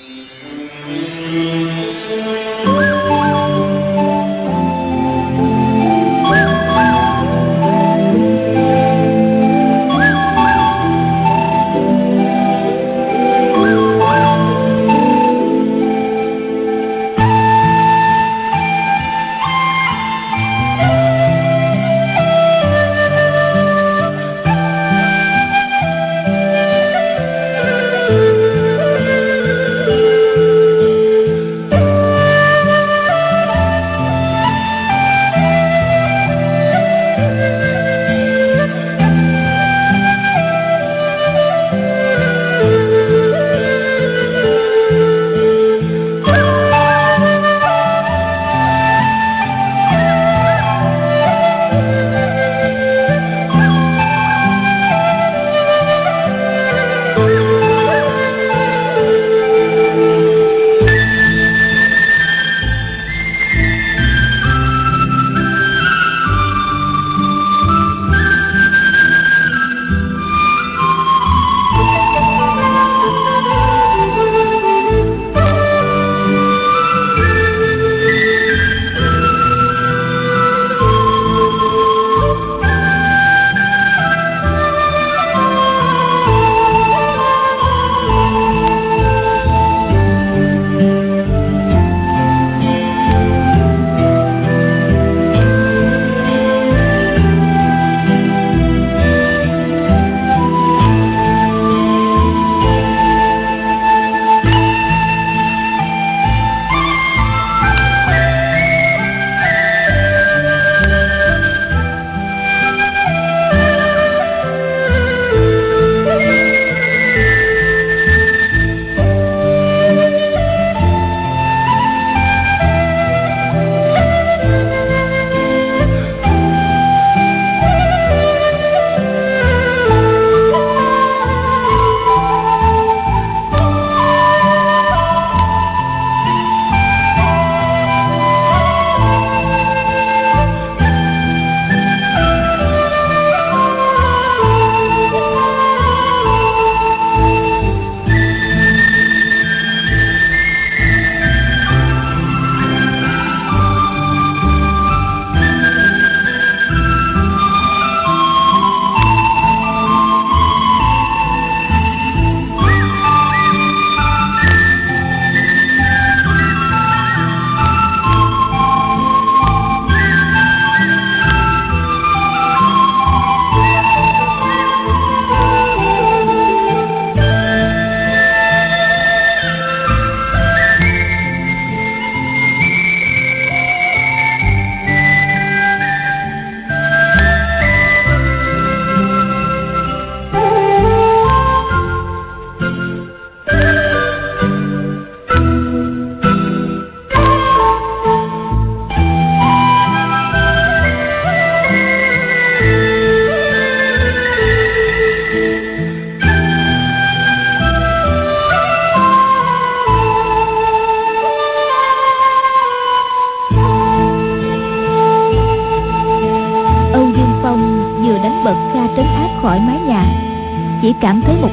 chỉ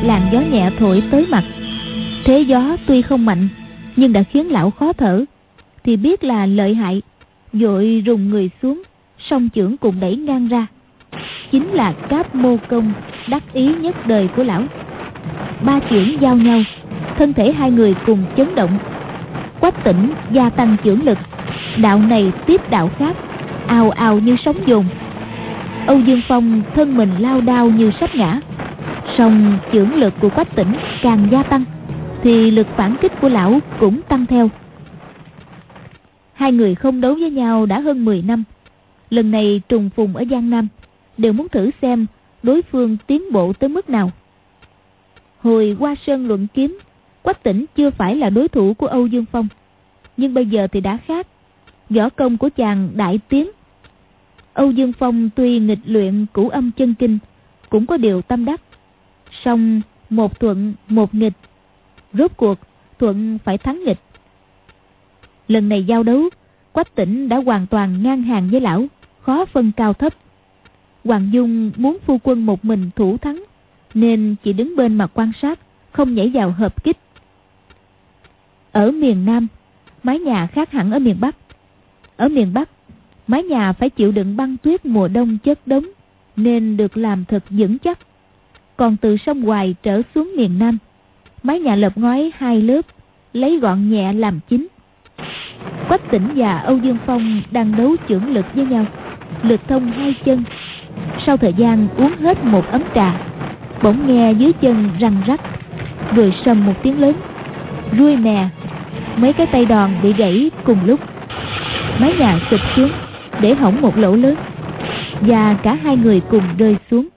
làn gió nhẹ thổi tới mặt. Thế gió tuy không mạnh, nhưng đã khiến lão khó thở, thì biết là lợi hại. Vội rùng người xuống, song chưởng cùng đẩy ngang ra. Chính là cáp mô công, đắc ý nhất đời của lão. Ba chưởng giao nhau, thân thể hai người cùng chấn động. Quách tỉnh gia tăng chưởng lực, đạo này tiếp đạo khác, ào ào như sóng dồn. Âu dương phong thân mình lao đao như sắp ngã song chưởng lực của quách tỉnh càng gia tăng, thì lực phản kích của lão cũng tăng theo. Hai người không đấu với nhau đã hơn 10 năm. Lần này trùng phùng ở giang nam, đều muốn thử xem đối phương tiến bộ tới mức nào. Hồi qua sơn luận kiếm, quách tỉnh chưa phải là đối thủ của âu dương phong, nhưng bây giờ thì đã khác. Võ công của chàng đại tiến. Âu dương phong tuy nghịch luyện cửu âm chân kinh, cũng có điều tâm đắc song một thuận một nghịch rốt cuộc thuận phải thắng nghịch lần này giao đấu quách tỉnh đã hoàn toàn ngang hàng với lão khó phân cao thấp hoàng dung muốn phu quân một mình thủ thắng nên chỉ đứng bên mà quan sát không nhảy vào hợp kích Ở miền Nam, mái nhà khác hẳn ở miền Bắc. Ở miền Bắc, mái nhà phải chịu đựng băng tuyết mùa đông chất đống, nên được làm thật vững chắc. Còn từ sông Hoài trở xuống miền Nam, mái nhà lợp ngói hai lớp, lấy gọn nhẹ làm chính. Quách tỉnh và Âu Dương Phong đang đấu trưởng lực với nhau, lực thông hai chân. Sau thời gian uống hết một ấm trà, bỗng nghe dưới chân răng rắc, rồi sầm một tiếng lớn, rui mè, mấy cái tay đòn bị gãy cùng lúc. Mái nhà sụp xuống, để hỏng một lỗ lớn, và cả hai người cùng rơi xuống.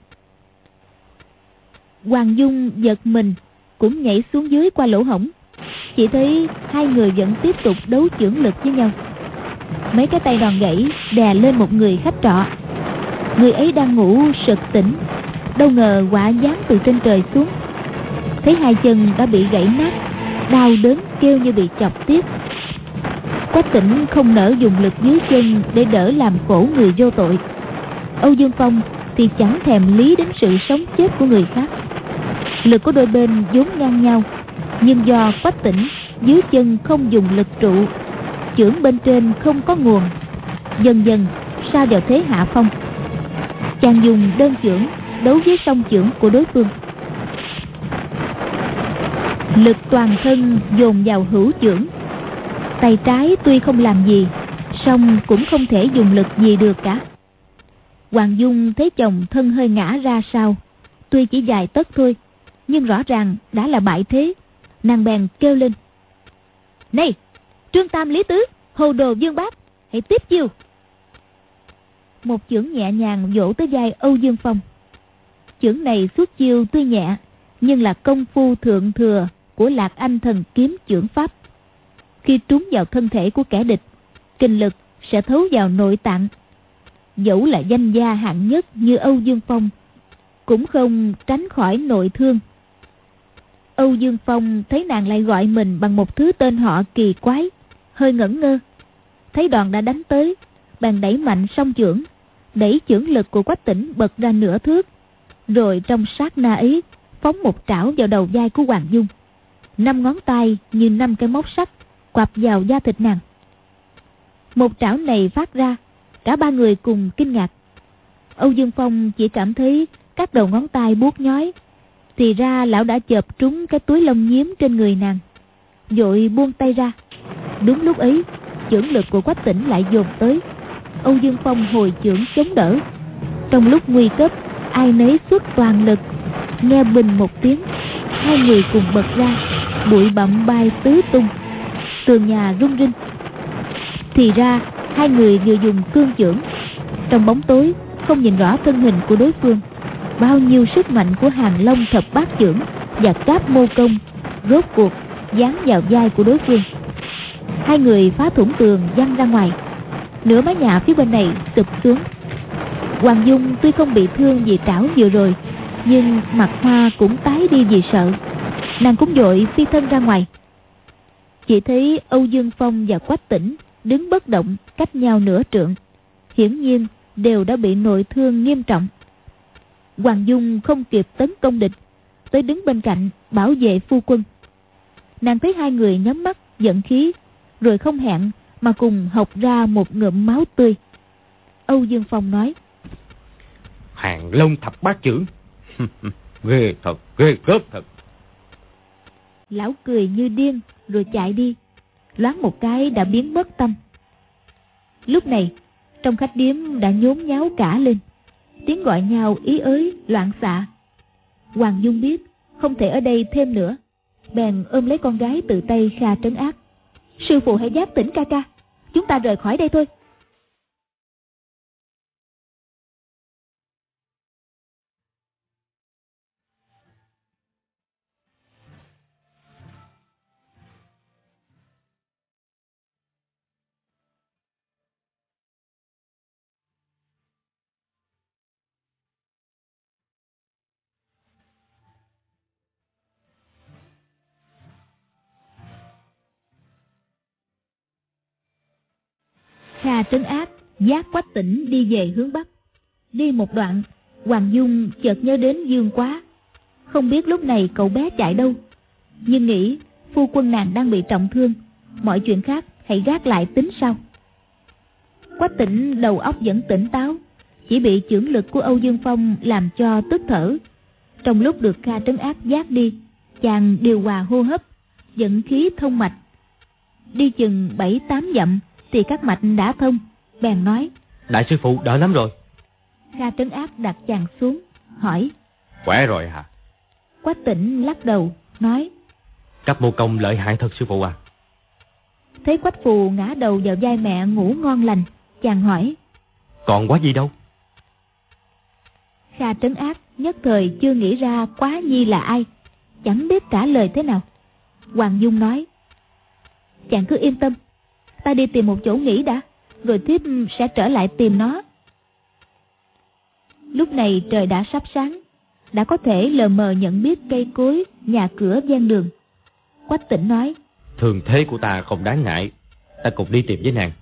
Hoàng Dung giật mình, cũng nhảy xuống dưới qua lỗ hổng, chỉ thấy hai người vẫn tiếp tục đấu chưởng lực với nhau. Mấy cái tay đòn gãy đè lên một người khách trọ. Người ấy đang ngủ sực tỉnh đâu ngờ quả giáng từ trên trời xuống. Thấy hai chân đã bị gãy nát đau đớn kêu như bị chọc tiếp quách tỉnh không nỡ dùng lực dưới chân để đỡ làm khổ người vô tội. Âu dương phong thì chẳng thèm lý đến sự sống chết của người khác lực của đôi bên vốn ngang nhau. Nhưng do quách tỉnh, dưới chân không dùng lực trụ chưởng bên trên không có nguồn. Dần dần sa vào thế hạ phong. Chàng dùng đơn chưởng đấu với song chưởng của đối phương. Lực toàn thân dồn vào hữu chưởng tay trái tuy không làm gì, song cũng không thể dùng lực gì được cả. Hoàng dung thấy chồng thân hơi ngã ra sau tuy chỉ dài tấc thôi nhưng rõ ràng đã là bại thế. Nàng bèn kêu lên. Này, trương tam lý tứ, hồ đồ dương bác, hãy tiếp chiêu. Một chưởng nhẹ nhàng vỗ tới vai âu dương phong. Chưởng này suốt chiêu tuy nhẹ, nhưng là công phu thượng thừa của lạc anh thần kiếm chưởng pháp. Khi trúng vào thân thể của kẻ địch, kinh lực sẽ thấu vào nội tạng. Dẫu là danh gia hạng nhất như âu dương phong, cũng không tránh khỏi nội thương. Âu Dương Phong thấy nàng lại gọi mình bằng một thứ tên họ kỳ quái, hơi ngẩn ngơ. Thấy đoàn đã đánh tới, bàn đẩy mạnh song chưởng, đẩy chưởng lực của quách tỉnh bật ra nửa thước. Rồi trong sát na ấy, phóng một trảo vào đầu vai của Hoàng Dung. Năm ngón tay như năm cái móc sắt, quặp vào da thịt nàng. Một trảo này phát ra, cả ba người cùng kinh ngạc. Âu Dương Phong chỉ cảm thấy các đầu ngón tay buốt nhói, thì ra lão đã chợp trúng cái túi lông nhiếm trên người nàng. Dội buông tay ra. Đúng lúc ấy Chưởng lực của quách tỉnh lại dồn tới. Âu Dương Phong hồi chưởng chống đỡ. Trong lúc nguy cấp, Ai nấy xuất toàn lực. Nghe bình một tiếng, Hai người cùng bật ra. Bụi bặm bay tứ tung. Tường nhà rung rinh. Thì ra, hai người vừa dùng cương chưởng Trong bóng tối, Không nhìn rõ thân hình của đối phương bao nhiêu sức mạnh của hàng long thập bát trưởng và cáp mô công, rốt cuộc, dán vào vai của đối phương. Hai người phá thủng tường, văng ra ngoài. Nửa mái nhà phía bên này sụp xuống. Hoàng dung tuy không bị thương vì trảo vừa rồi, nhưng mặt hoa cũng tái đi vì sợ. Nàng cũng vội phi thân ra ngoài. Chỉ thấy âu dương phong và quách tỉnh đứng bất động cách nhau nửa trượng. Hiển nhiên đều đã bị nội thương nghiêm trọng. Hoàng Dung không kịp tấn công địch, tới đứng bên cạnh bảo vệ phu quân. Nàng thấy hai người nhắm mắt, giận khí, rồi không hẹn mà cùng học ra một ngụm máu tươi. Âu Dương Phong nói. Hàng lông thập bát chữ. ghê thật, ghê gớm thật. Lão cười như điên rồi chạy đi. Loáng một cái đã biến mất tâm. Lúc này, trong khách điếm đã nhốn nháo cả lên tiếng gọi nhau ý ới, loạn xạ. Hoàng dung biết, không thể ở đây thêm nữa. Bèn ôm lấy con gái từ tay kha trấn ác sư phụ hãy giác tỉnh ca ca, chúng ta rời khỏi đây thôi. Kha trấn áp, giác quách tỉnh đi về hướng Bắc. Đi một đoạn, Hoàng Dung chợt nhớ đến Dương Quá. Không biết lúc này cậu bé chạy đâu. Nhưng nghĩ phu quân nàng đang bị trọng thương mọi chuyện khác hãy gác lại tính sau quách tỉnh đầu óc vẫn tỉnh táo chỉ bị chưởng lực của âu dương phong làm cho tức thở trong lúc được kha trấn Áp giác đi chàng điều hòa hô hấp dẫn khí thông mạch đi chừng bảy tám dặm thì các mạch đã thông bèn nói đại sư phụ đỡ lắm rồi. Kha trấn ác đặt chàng xuống hỏi khỏe rồi hả? Quách tỉnh lắc đầu nói cấp mô công lợi hại thật sư phụ à. Thấy quách phù ngã đầu vào vai mẹ ngủ ngon lành chàng hỏi còn quá gì đâu. Kha trấn ác nhất thời chưa nghĩ ra quá nhi là ai chẳng biết trả lời thế nào. Hoàng dung nói chàng cứ yên tâm ta đi tìm một chỗ nghỉ đã rồi thiếp sẽ trở lại tìm nó. Lúc này trời đã sắp sáng đã có thể lờ mờ nhận biết cây cối nhà cửa ven đường. Quách tỉnh nói thường thế của ta không đáng ngại ta cùng đi tìm với nàng.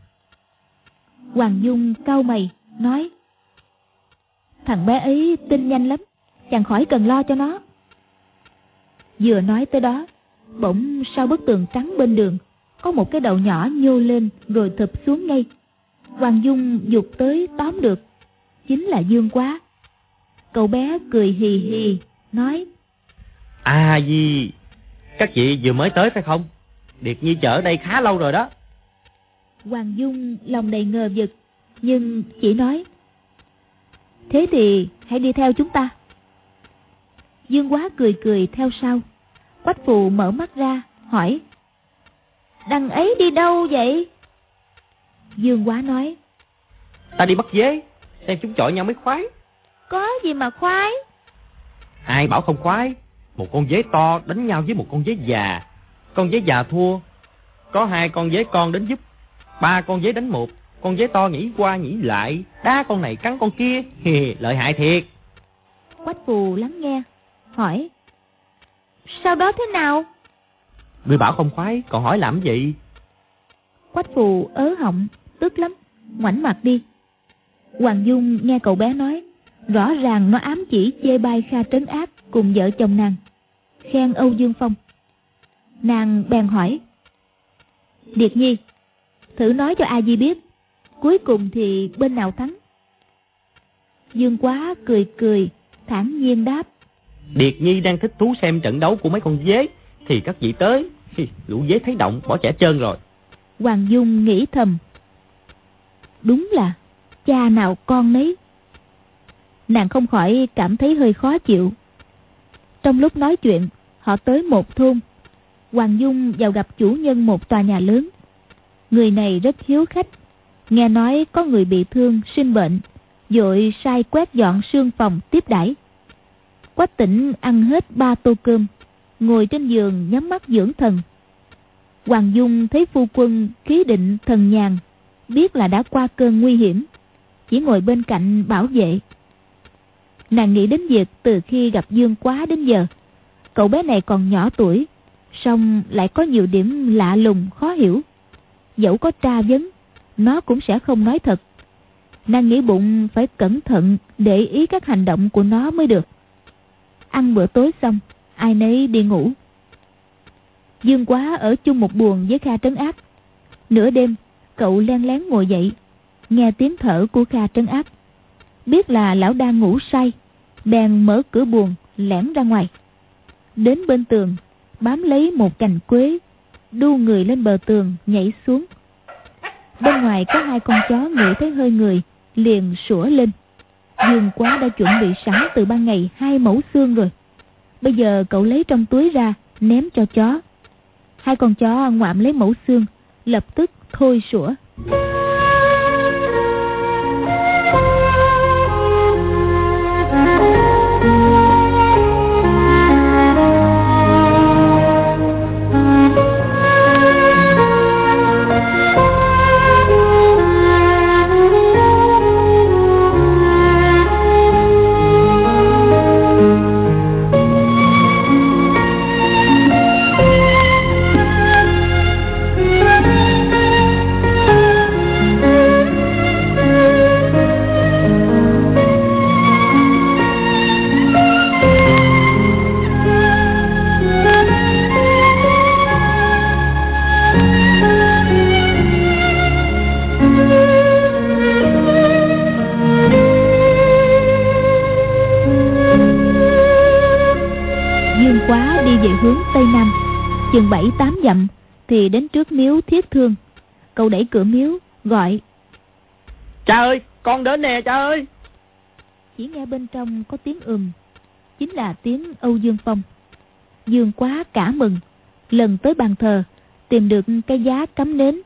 Hoàng dung cau mày nói thằng bé ấy tin nhanh lắm chàng khỏi cần lo cho nó. Vừa nói tới đó bỗng sau bức tường trắng bên đường có một cái đầu nhỏ nhô lên rồi thụp xuống ngay. Hoàng dung dục tới tóm được chính là dương quá. Cậu bé cười hì hì nói à gì các chị vừa mới tới phải không? Điệt nhi chở đây khá lâu rồi đó. Hoàng dung lòng đầy ngờ vực nhưng chỉ nói thế thì hãy đi theo chúng ta. Dương quá cười cười theo sau. Quách phù mở mắt ra hỏi đằng ấy đi đâu vậy? Dương quá nói. Ta đi bắt dế xem chúng chọi nhau mới khoái. Có gì mà khoái? Ai bảo không khoái? Một con dế to đánh nhau với một con dế già. Con dế già thua. Có hai con dế con đến giúp. Ba con dế đánh một. Con dế to nhảy qua nhảy lại. Đá con này cắn con kia. Lợi hại thiệt. Quách phù lắng nghe hỏi sau đó thế nào người bảo không khoái còn hỏi làm gì? Quách phù ớ họng tức lắm ngoảnh mặt đi. Hoàng dung nghe cậu bé nói rõ ràng nó ám chỉ chê bai kha trấn áp cùng vợ chồng nàng khen âu dương phong. Nàng bèn hỏi điệt nhi thử nói cho a di biết cuối cùng thì bên nào thắng? Dương quá cười cười thản nhiên đáp điệt nhi đang thích thú xem trận đấu của mấy con dế thì các vị tới lũ dế thấy động, bỏ trẻ trơn rồi. Hoàng dung nghĩ thầm. Đúng là, cha nào con nấy. Nàng không khỏi cảm thấy hơi khó chịu. Trong lúc nói chuyện, họ tới một thôn. Hoàng dung vào gặp chủ nhân một tòa nhà lớn. Người này rất hiếu khách. Nghe nói có người bị thương, sinh bệnh, dội sai quét dọn xương phòng tiếp đãi. Quách tỉnh ăn hết ba tô cơm ngồi trên giường nhắm mắt dưỡng thần. Hoàng dung thấy phu quân khí định thần nhàn, biết là đã qua cơn nguy hiểm, chỉ ngồi bên cạnh bảo vệ. Nàng nghĩ đến việc từ khi gặp dương quá đến giờ, cậu bé này còn nhỏ tuổi, song lại có nhiều điểm lạ lùng khó hiểu. Dẫu có tra vấn, nó cũng sẽ không nói thật. Nàng nghĩ bụng phải cẩn thận để ý các hành động của nó mới được. Ăn bữa tối xong ai nấy đi ngủ. Dương quá ở chung một buồng với kha trấn ác nửa đêm, cậu len lén ngồi dậy, nghe tiếng thở của kha trấn ác biết là lão đang ngủ say, bèn mở cửa buồng, lẻn ra ngoài. Đến bên tường, bám lấy một cành quế, đu người lên bờ tường, nhảy xuống. Bên ngoài có hai con chó ngửi thấy hơi người, liền sủa lên. Dương quá đã chuẩn bị sẵn từ ban ngày hai mẫu xương rồi bây giờ cậu lấy trong túi ra, ném cho chó. Hai con chó ngoạm lấy mẫu xương, lập tức thôi sủa. Bảy tám dặm Thì đến trước miếu thiết thương. Cậu đẩy cửa miếu gọi Cha ơi con đến nè cha ơi. Chỉ nghe bên trong có tiếng ùm Chính là tiếng Âu Dương Phong. Dương quá cả mừng Lần tới bàn thờ Tìm được cái giá cắm nến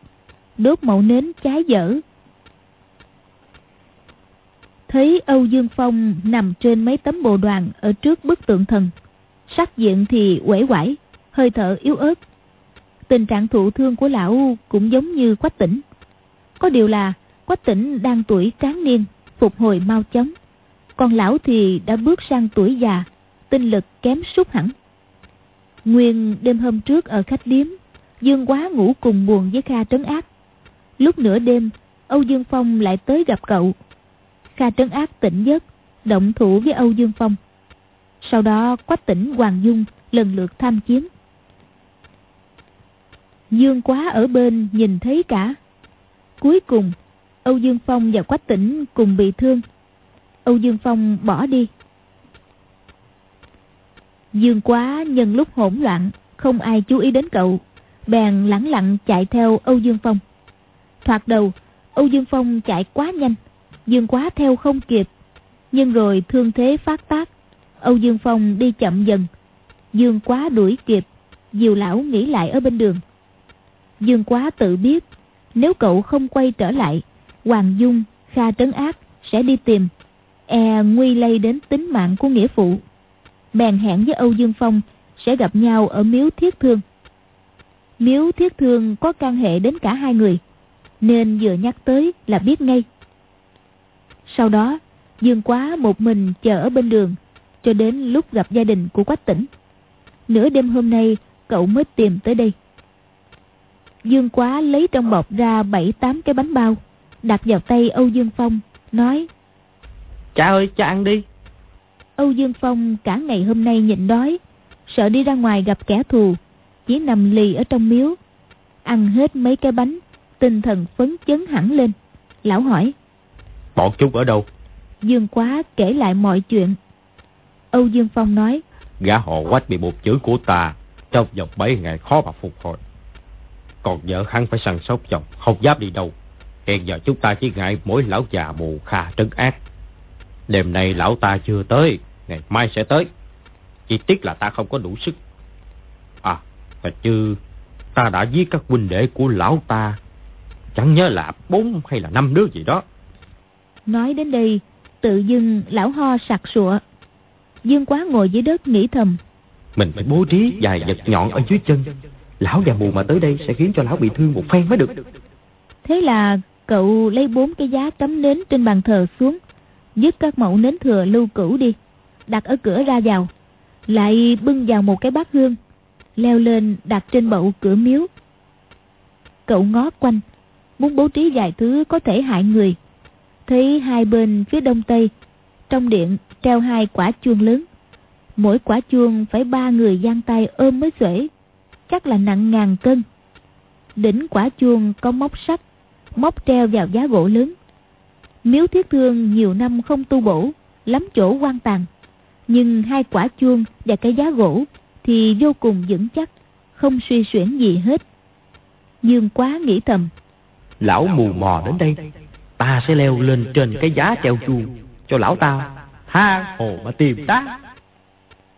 Đốt mẫu nến cháy dở. Thấy Âu Dương Phong nằm trên mấy tấm bồ đoàn Ở trước bức tượng thần Sắc diện thì uể quải Hơi thở yếu ớt. Tình trạng thụ thương của lão cũng giống như quách tỉnh Có điều là quách tỉnh đang tuổi tráng niên, Phục hồi mau chóng. Còn lão thì đã bước sang tuổi già, Tinh lực kém sút hẳn. Nguyên đêm hôm trước ở khách điếm, Dương quá ngủ cùng buồn với Kha Trấn Ác. Lúc nửa đêm, Âu Dương Phong lại tới gặp cậu. Kha Trấn Ác tỉnh giấc, Động thủ với Âu Dương Phong. Sau đó, Quách tỉnh Hoàng Dung lần lượt tham chiến. Dương quá ở bên nhìn thấy cả. Cuối cùng, Âu Dương Phong và Quách tỉnh cùng bị thương. Âu Dương Phong bỏ đi. Dương quá nhân lúc hỗn loạn, Không ai chú ý đến cậu. Bèn lẳng lặng chạy theo Âu Dương Phong. Thoạt đầu, Âu Dương Phong chạy quá nhanh, Dương quá theo không kịp. Nhưng rồi thương thế phát tác, Âu Dương Phong đi chậm dần. Dương quá đuổi kịp, Diều lão nghĩ lại ở bên đường. Dương quá tự biết Nếu cậu không quay trở lại Hoàng Dung, Kha Trấn Ác sẽ đi tìm E nguy lây đến tính mạng của nghĩa phụ. Bèn hẹn với Âu Dương Phong Sẽ gặp nhau ở miếu thiết thương. Miếu thiết thương có can hệ đến cả hai người Nên vừa nhắc tới là biết ngay. Sau đó Dương quá một mình chờ ở bên đường Cho đến lúc gặp gia đình của Quách tỉnh. Nửa đêm hôm nay cậu mới tìm tới đây. Dương quá lấy trong bọc ra bảy tám cái bánh bao Đặt vào tay Âu Dương Phong Nói Cha ơi cha ăn đi. Âu Dương Phong cả ngày hôm nay nhịn đói Sợ đi ra ngoài gặp kẻ thù Chỉ nằm lì ở trong miếu Ăn hết mấy cái bánh Tinh thần phấn chấn hẳn lên. Lão hỏi Bọn chúng ở đâu? Dương quá kể lại mọi chuyện. Âu Dương Phong nói Gã họ quách bị một chữ của ta Trong vòng 7 ngày khó mà phục hồi Còn vợ hắn phải săn sóc chồng Không dám đi đâu. Hiện giờ chúng ta chỉ ngại mỗi lão già mù kha trấn ác. Đêm nay lão ta chưa tới Ngày mai sẽ tới. Chỉ tiếc là ta không có đủ sức. À và chứ Ta đã giết các huynh đệ của lão ta Chẳng nhớ là bốn hay là năm đứa gì đó. Nói đến đây Tự dưng lão ho sặc sụa. Dương quá ngồi dưới đất nghĩ thầm. Mình phải bố trí vài vật nhọn ở dưới chân Lão già mù mà tới đây sẽ khiến cho lão bị thương một phen mới được. Thế là cậu lấy bốn cái giá cắm nến trên bàn thờ xuống, Dứt các mẫu nến thừa lưu cửu đi, Đặt ở cửa ra vào, Lại bưng vào một cái bát hương, Leo lên đặt trên bậu cửa miếu. Cậu ngó quanh, Muốn bố trí vài thứ có thể hại người, Thấy hai bên phía đông tây, Trong điện treo hai quả chuông lớn, Mỗi quả chuông phải ba người giang tay ôm mới xuể. Chắc là nặng ngàn cân. Đỉnh quả chuông có móc sắt Móc treo vào giá gỗ lớn. Miếu thiết thương nhiều năm không tu bổ Lắm chỗ quan tàn Nhưng hai quả chuông và cái giá gỗ Thì vô cùng vững chắc Không suy xuyển gì hết. Dương quá nghĩ thầm. Lão mù mò đến đây Ta sẽ leo lên trên cái giá treo chuông Cho lão ta tha hồ mà tìm ta.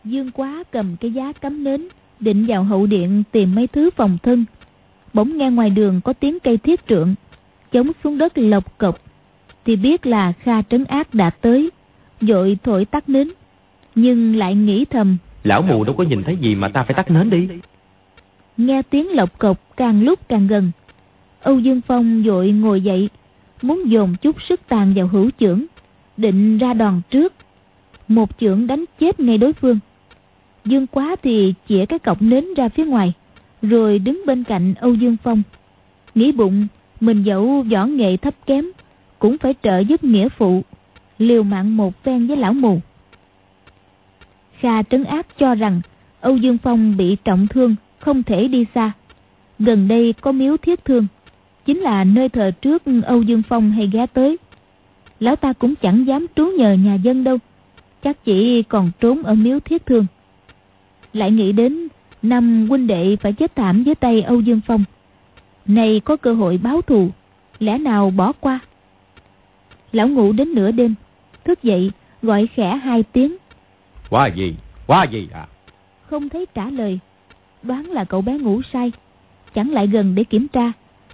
Dương quá cầm cái giá cắm nến Định vào hậu điện tìm mấy thứ phòng thân. Bỗng nghe ngoài đường có tiếng cây thiết trượng Chống xuống đất lộc cộc. Thì biết là Kha Trấn Ác đã tới Dội thổi tắt nến Nhưng lại nghĩ thầm Lão mù đâu có nhìn thấy gì mà ta phải tắt nến đi. Nghe tiếng lộc cộc càng lúc càng gần Âu Dương Phong dội ngồi dậy Muốn dồn chút sức tàn vào hữu trưởng Định ra đòn trước. Một chưởng đánh chết ngay đối phương Dương quá thì chĩa cái cọc nến ra phía ngoài, Rồi đứng bên cạnh Âu Dương Phong. Nghĩ bụng, Mình dẫu võ nghệ thấp kém, Cũng phải trợ giúp nghĩa phụ, Liều mạng một phen với lão mù. Kha trấn áp cho rằng Âu Dương Phong bị trọng thương, Không thể đi xa. Gần đây có miếu thiết thương, Chính là nơi thờ trước Âu Dương Phong hay ghé tới. Lão ta cũng chẳng dám trú nhờ nhà dân đâu, Chắc chỉ còn trốn ở miếu thiết thương. Lại nghĩ đến năm huynh đệ phải chết thảm dưới tay Âu Dương Phong. Này có cơ hội báo thù, lẽ nào bỏ qua? Lão ngủ đến nửa đêm, thức dậy gọi khẽ hai tiếng. Qua gì? Qua gì à? Không thấy trả lời, đoán là cậu bé ngủ say, chẳng lại gần để kiểm tra,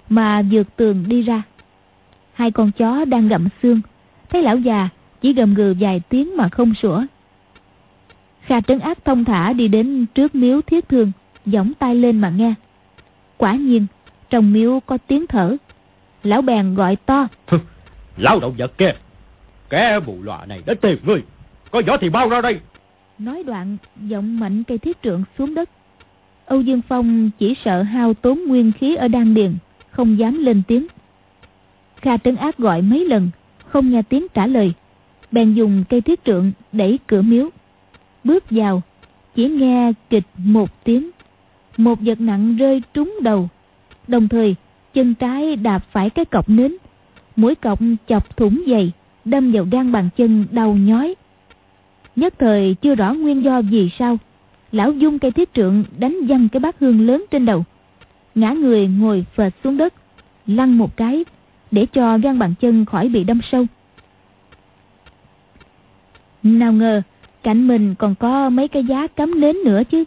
mà vượt tường đi ra. Hai con chó đang gặm xương, thấy lão già chỉ gầm gừ vài tiếng mà không sủa. Kha trấn ác thông thả đi đến trước miếu thiết thương, giỏng tay lên mà nghe. Quả nhiên, trong miếu có tiếng thở. Lão bèn gọi to. Lão động vật kia, kẻ bù lọa này đến tìm ngươi. Có võ thì bao ra đây. Nói đoạn, giọng mạnh cây thiết trượng xuống đất. Âu Dương Phong chỉ sợ hao tốn nguyên khí ở đan điền, không dám lên tiếng. Kha trấn ác gọi mấy lần, không nghe tiếng trả lời. Bèn dùng cây thiết trượng đẩy cửa miếu. Bước vào, chỉ nghe kịch một tiếng. Một vật nặng rơi trúng đầu. Đồng thời, chân trái đạp phải cái cọc nến. Mũi cọc chọc thủng giày đâm vào gan bàn chân đau nhói. Nhất thời chưa rõ nguyên do vì sao. Lão dung cây thiết trượng đánh văng cái bát hương lớn trên đầu. Ngã người ngồi phệt xuống đất, lăn một cái để cho gan bàn chân khỏi bị đâm sâu. Nào ngờ, cạnh mình còn có mấy cái giá cắm nến nữa chứ.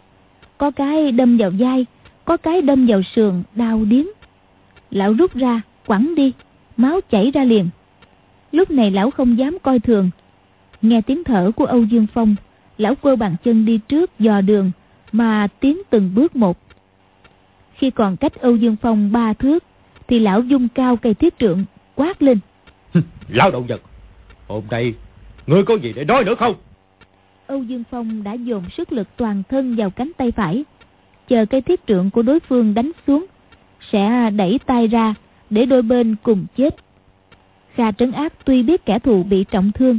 Có cái đâm vào vai, có cái đâm vào sườn, đau điếng. Lão rút ra, quẳng đi, máu chảy ra liền. Lúc này lão không dám coi thường. Nghe tiếng thở của Âu Dương Phong, lão quơ bàn chân đi trước dò đường, mà tiến từng bước một. Khi còn cách Âu Dương Phong ba thước, thì lão dung cao cây thiết trượng, quát lên. Lão động vật, hôm nay Ngươi có gì để nói nữa không? Âu Dương Phong đã dồn sức lực toàn thân vào cánh tay phải. Chờ cây thiết trượng của đối phương đánh xuống. Sẽ đẩy tay ra để đôi bên cùng chết. Kha trấn ác tuy biết kẻ thù bị trọng thương.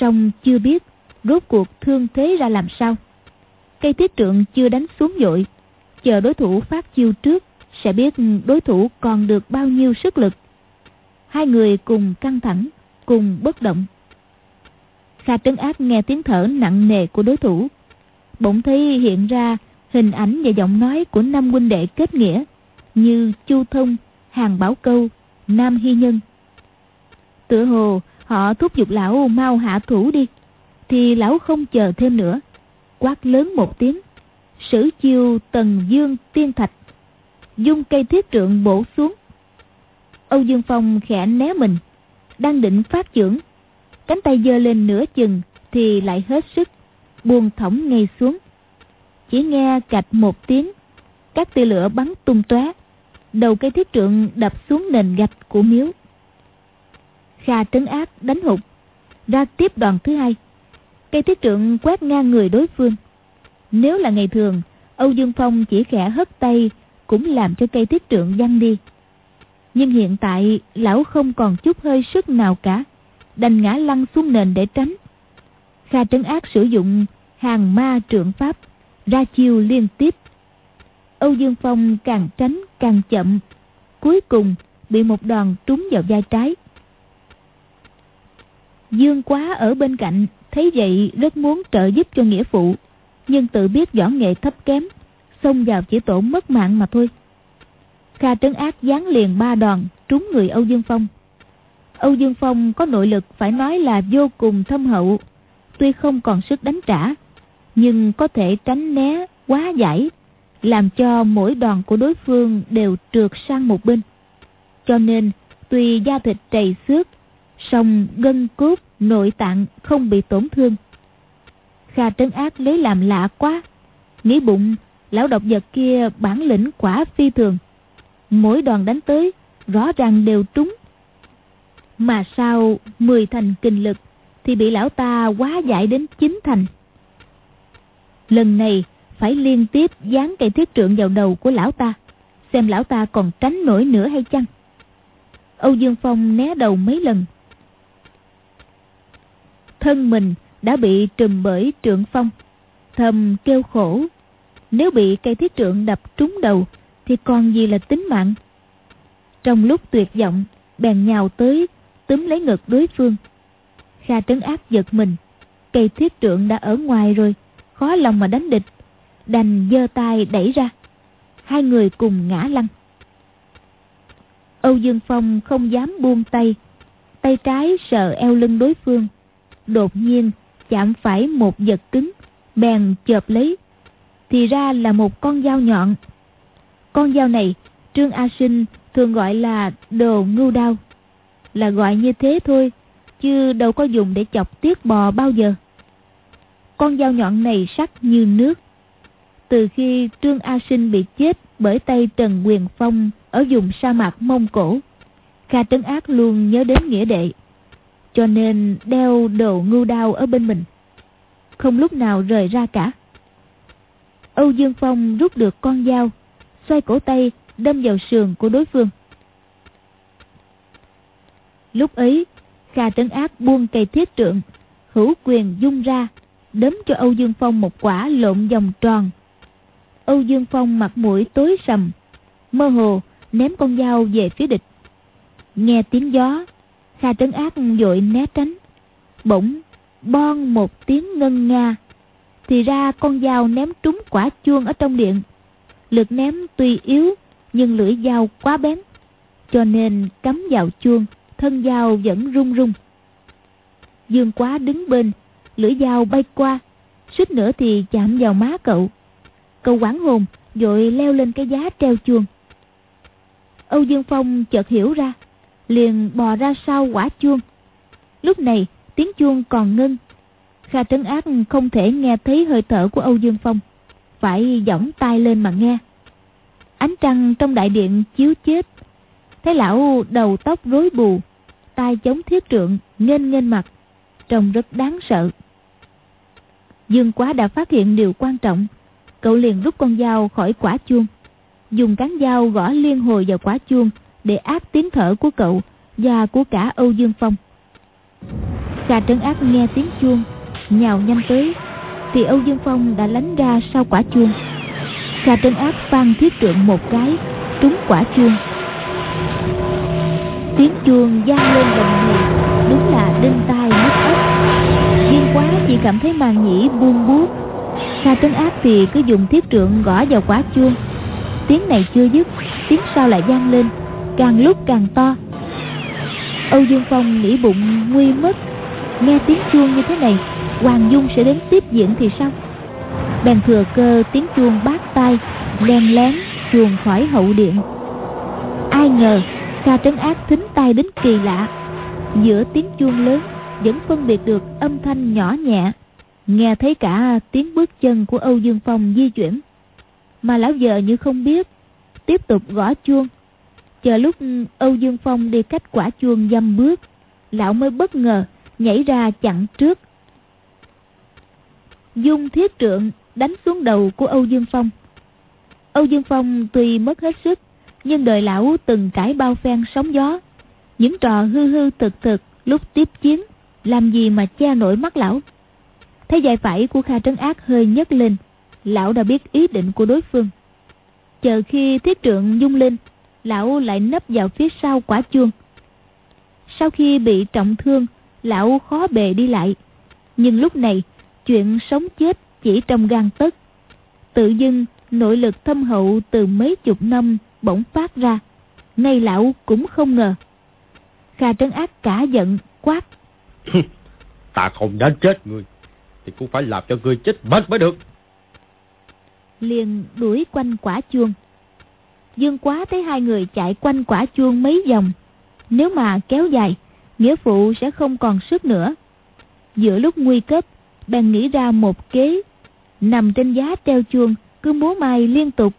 song chưa biết rốt cuộc thương thế ra làm sao. Cây thiết trượng chưa đánh xuống dội. Chờ đối thủ phát chiêu trước. Sẽ biết đối thủ còn được bao nhiêu sức lực. Hai người cùng căng thẳng, cùng bất động. Kha trấn áp nghe tiếng thở nặng nề của đối thủ. Bỗng thấy hiện ra hình ảnh và giọng nói của năm huynh đệ kết nghĩa như Chu Thông, Hàng Bảo Câu, Nam Hy Nhân. Tựa hồ họ thúc giục lão mau hạ thủ đi, thì lão không chờ thêm nữa. Quát lớn một tiếng, sử chiêu tần dương tiên thạch, dung cây thiết trượng bổ xuống. Âu Dương Phong khẽ né mình, đang định phát trưởng cánh tay giơ lên nửa chừng thì lại hết sức, buông thõng ngay xuống. Chỉ nghe cạch một tiếng, các tia lửa bắn tung tóe, đầu cây thiết trượng đập xuống nền gạch của miếu. Kha trấn áp đánh hụt, ra tiếp đoàn thứ hai. Cây thiết trượng quét ngang người đối phương. Nếu là ngày thường, âu dương phong chỉ khẽ hất tay cũng làm cho cây thiết trượng văng đi. Nhưng hiện tại, lão không còn chút hơi sức nào cả đành ngã lăn xuống nền để tránh. Kha trấn ác sử dụng hàng ma trượng pháp, ra chiêu liên tiếp. Âu Dương Phong càng tránh càng chậm, cuối cùng bị một đòn trúng vào vai trái. Dương quá ở bên cạnh, thấy vậy rất muốn trợ giúp cho nghĩa phụ, nhưng tự biết võ nghệ thấp kém, xông vào chỉ tổn mất mạng mà thôi. Kha trấn ác giáng liền ba đòn trúng người Âu Dương Phong. Âu Dương Phong có nội lực phải nói là vô cùng thâm hậu. Tuy không còn sức đánh trả, nhưng có thể tránh né, quá giải, làm cho mỗi đòn của đối phương đều trượt sang một bên. Cho nên, tuy da thịt trầy xước, song gân cốt, nội tạng không bị tổn thương. Kha trấn ác lấy làm lạ quá, nghĩ bụng lão độc vật kia bản lĩnh quả phi thường. Mỗi đòn đánh tới, rõ ràng đều trúng mà sau 10 thành kinh lực thì bị lão ta quá giải đến chín thành. Lần này phải liên tiếp dán cây thiết trượng vào đầu của lão ta, xem lão ta còn tránh nổi nữa hay chăng. Âu Dương Phong né đầu mấy lần. Thân mình đã bị trùm bởi trượng phong, thầm kêu khổ. Nếu bị cây thiết trượng đập trúng đầu thì còn gì là tính mạng. Trong lúc tuyệt vọng, bèn nhào tới túm lấy ngực đối phương. Kha trấn áp giật mình, cây thiết trượng đã ở ngoài rồi, khó lòng mà đánh địch. đành giơ tay đẩy ra. Hai người cùng ngã lăn. Âu dương phong không dám buông tay. Tay trái sợ eo lưng đối phương. Đột nhiên chạm phải một vật cứng bèn chộp lấy. Thì ra là một con dao nhọn. Con dao này trương a sinh thường gọi là đồ ngưu đao là gọi như thế thôi, chứ đâu có dùng để chọc tiết bò bao giờ. Con dao nhọn này sắc như nước. Từ khi trương a sinh bị chết bởi tay trần quyền phong ở vùng sa mạc mông cổ, kha trấn ác luôn nhớ đến nghĩa đệ, cho nên đeo đồ ngưu đao ở bên mình. Không lúc nào rời ra cả. Âu dương phong rút được con dao, xoay cổ tay, đâm vào sườn của đối phương lúc ấy, kha trấn ác buông cây thiết trượng, hữu quyền dung ra, đấm cho âu dương phong một quả lộn vòng tròn. Âu dương phong mặt mũi tối sầm, mơ hồ ném con dao về phía địch. Nghe tiếng gió, kha trấn ác vội né tránh. Bỗng, bon một tiếng ngân nga, thì ra con dao ném trúng quả chuông ở trong điện. Lực ném tuy yếu, nhưng lưỡi dao quá bén, cho nên cắm vào chuông thân dao vẫn rung rung dương quá đứng bên, lưỡi dao bay qua, suýt nữa thì chạm vào má cậu. Cậu quảng hồn, vội leo lên cái giá treo chuông. Âu dương phong chợt hiểu ra, liền bò ra sau quả chuông. Lúc này, tiếng chuông còn ngưng. Kha trấn ác không thể nghe thấy hơi thở của âu dương phong, phải giỏng tay lên mà nghe. Ánh trăng trong đại điện chiếu chết thấy lão đầu tóc rối bù tay chống thiết trượng nghênh nghênh mặt, trông rất đáng sợ. Dương quá đã phát hiện điều quan trọng, cậu liền rút con dao khỏi quả chuông, dùng cán dao gõ liên hồi vào quả chuông để áp tiếng thở của cậu và của cả âu dương phong. Cà trấn Áp nghe tiếng chuông, Nhào nhanh tới, Thì Âu Dương Phong đã lánh ra sau quả chuông. Cà trấn Áp phan thiết trượng một cái, Trúng quả chuông. Tiếng chuông vang lên đồng người Đúng là đinh tai nhức ốc, Viên quá chỉ cảm thấy màn nhĩ buông buốt. Kha trấn ác thì cứ dùng thiết trượng gõ vào quá chuông. Tiếng này chưa dứt Tiếng sau lại vang lên Càng lúc càng to. Âu Dương Phong nghĩ bụng nguy mất. Nghe tiếng chuông như thế này Hoàng Dung sẽ đến tiếp diễn thì sao? Bèn thừa cơ tiếng chuông bát tay Len lén chuồn khỏi hậu điện. Ai ngờ Ca trấn ác thính tai đến kỳ lạ. Giữa tiếng chuông lớn, Vẫn phân biệt được âm thanh nhỏ nhẹ. Nghe thấy cả tiếng bước chân của Âu Dương Phong di chuyển. Mà lão giờ như không biết, Tiếp tục gõ chuông. Chờ lúc Âu Dương Phong đi cách quả chuông dăm bước, Lão mới bất ngờ nhảy ra chặn trước. Dung thiết trượng đánh xuống đầu của âu dương phong. Âu dương phong tuy mất hết sức nhưng đời lão từng trải bao phen sóng gió. Những trò hư hư thực thực lúc tiếp chiến, làm gì mà che nổi mắt lão? Thấy dài phải của kha trấn ác hơi nhấc lên, lão đã biết ý định của đối phương. Chờ khi thiết trượng dung lên, lão lại nấp vào phía sau quả chuông. Sau khi bị trọng thương, lão khó bề đi lại. Nhưng lúc này, chuyện sống chết chỉ trong gan tấc. Tự dưng, nội lực thâm hậu từ mấy chục năm bỗng phát ra. Ngay lão cũng không ngờ. Kha trấn ác cả giận quát. Ta không đến chết ngươi thì cũng phải làm cho ngươi chết mất mới được. Liền đuổi quanh quả chuông. Dương quá thấy hai người chạy quanh quả chuông mấy vòng. Nếu mà kéo dài nghĩa phụ sẽ không còn sức nữa. Giữa lúc nguy cấp bèn nghĩ ra một kế. Nằm trên giá treo chuông cứ múa mai liên tục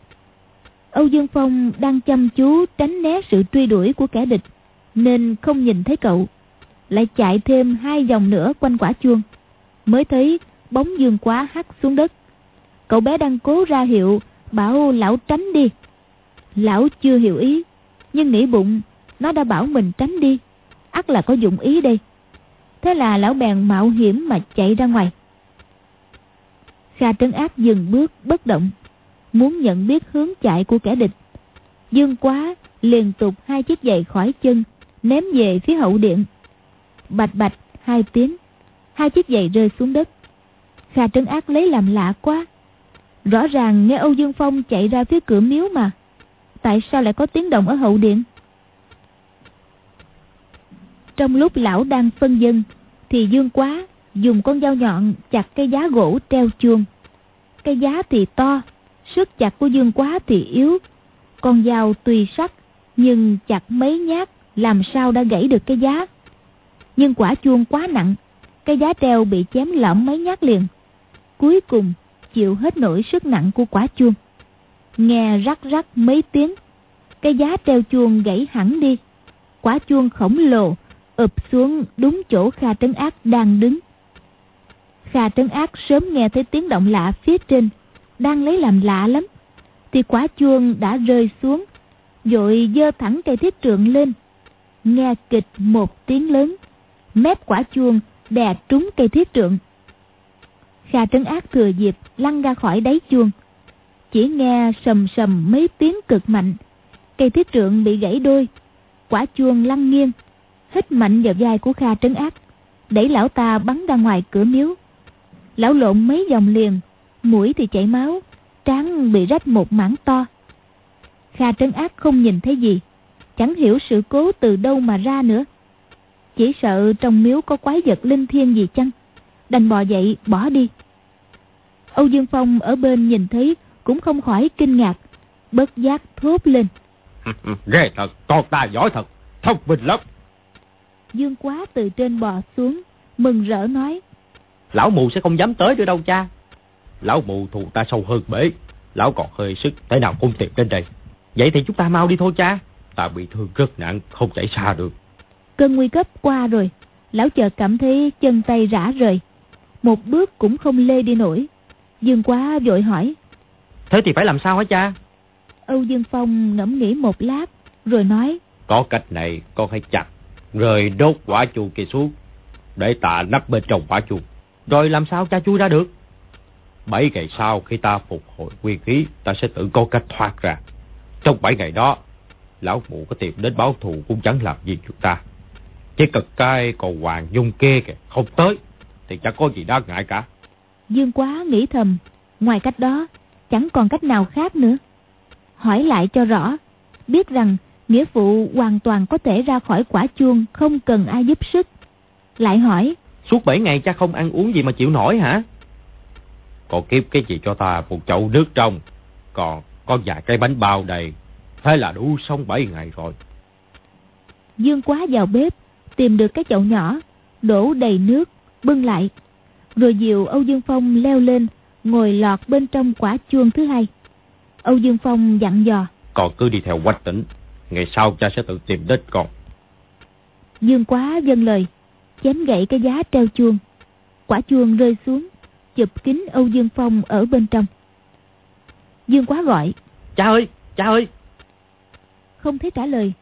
âu dương phong đang chăm chú tránh né sự truy đuổi của kẻ địch, nên không nhìn thấy cậu. Lại chạy thêm hai vòng nữa quanh quả chuông. Mới thấy bóng dương quá hắt xuống đất. Cậu bé đang cố ra hiệu, bảo lão tránh đi. Lão chưa hiểu ý, nhưng nghĩ bụng, nó đã bảo mình tránh đi. Ắt là có dụng ý đây. Thế là lão bèn mạo hiểm mà chạy ra ngoài. Kha trấn áp dừng bước bất động muốn nhận biết hướng chạy của kẻ địch dương quá liền tục hai chiếc giày khỏi chân ném về phía hậu điện bạch bạch hai tiếng hai chiếc giày rơi xuống đất kha trấn ác lấy làm lạ quá Rõ ràng nghe Âu Dương Phong chạy ra phía cửa miếu mà. Tại sao lại có tiếng động ở hậu điện? Trong lúc lão đang phân dân, thì Dương Quá dùng con dao nhọn chặt cây giá gỗ treo chuông. Cây giá thì to, sức chặt của Dương Quá thì yếu. Con dao tuy sắc, nhưng chặt mấy nhát làm sao đã gãy được cái giá. Nhưng quả chuông quá nặng, cái giá treo bị chém lõm mấy nhát liền. Cuối cùng chịu hết nổi sức nặng của quả chuông. Nghe rắc rắc mấy tiếng, cái giá treo chuông gãy hẳn đi. Quả chuông khổng lồ ụp xuống đúng chỗ Kha Trấn Ác đang đứng. Kha Trấn Ác sớm nghe thấy tiếng động lạ phía trên, đang lấy làm lạ lắm. Thì quả chuông đã rơi xuống, rồi dơ thẳng cây thiết trượng lên. Nghe kịch một tiếng lớn, mép quả chuông đè trúng cây thiết trượng. Kha Trấn Ác thừa dịp lăn ra khỏi đáy chuông. Chỉ nghe sầm sầm mấy tiếng cực mạnh, cây thiết trượng bị gãy đôi, quả chuông lăn nghiêng, hít mạnh vào vai của Kha Trấn Ác, đẩy lão ta bắn ra ngoài cửa miếu. Lão lộn mấy vòng liền, mũi thì chảy máu, trán bị rách một mảng to. Kha Trấn Ác không nhìn thấy gì, chẳng hiểu sự cố từ đâu mà ra nữa. Chỉ sợ trong miếu có quái vật linh thiêng gì chăng, đành bò dậy bỏ đi. Âu Dương Phong ở bên nhìn thấy cũng không khỏi kinh ngạc, bất giác thốt lên. Ghê thật, con ta giỏi thật, thông minh lắm. Dương quá từ trên bò xuống, mừng rỡ nói. Lão mù sẽ không dám tới nữa đâu cha. Lão mù thù ta sâu hơn bể, lão còn hơi sức, thế nào không tìm đến đây. Vậy thì chúng ta mau đi thôi cha. Ta bị thương rất nặng, không chạy xa được. Cơn nguy cấp qua rồi, lão chợt cảm thấy chân tay rã rời. Một bước cũng không lê đi nổi. Dương quá vội hỏi. Thế thì phải làm sao hả cha? Âu Dương Phong ngẫm nghĩ một lát, rồi nói. Có cách này, con hãy chặt rồi đốt quả chuông kia xuống, để ta nắp bên trong quả chuông. Rồi làm sao cha chui ra được? Bảy ngày sau khi ta phục hồi nguyên khí, ta sẽ tự có cách thoát ra. Trong bảy ngày đó, lão mụ có tìm đến báo thù cũng chẳng làm gì chúng ta. Chỉ cần cái còn hoàng dung kia kìa, không tới, thì chẳng có gì đáng ngại cả. Dương quá nghĩ thầm, ngoài cách đó, chẳng còn cách nào khác nữa. Hỏi lại cho rõ, biết rằng nghĩa phụ hoàn toàn có thể ra khỏi quả chuông không cần ai giúp sức. Lại hỏi, Suốt 7 ngày cha không ăn uống gì mà chịu nổi hả? Còn kiếp cái gì cho ta một chậu nước trong, còn có vài cái bánh bao đầy, thế là đủ sống 7 ngày rồi. Dương quá vào bếp, tìm được cái chậu nhỏ, đổ đầy nước, bưng lại. Rồi dìu Âu Dương Phong leo lên, ngồi lọt bên trong quả chuông thứ hai. Âu Dương Phong dặn dò. Còn cứ đi theo quách tỉnh, ngày sau cha sẽ tự tìm đến con. Dương quá dâng lời, chém gãy cái giá treo chuông. Quả chuông rơi xuống, chụp kính Âu Dương Phong ở bên trong. Dương quá gọi. Cha ơi, cha ơi. Không thấy trả lời.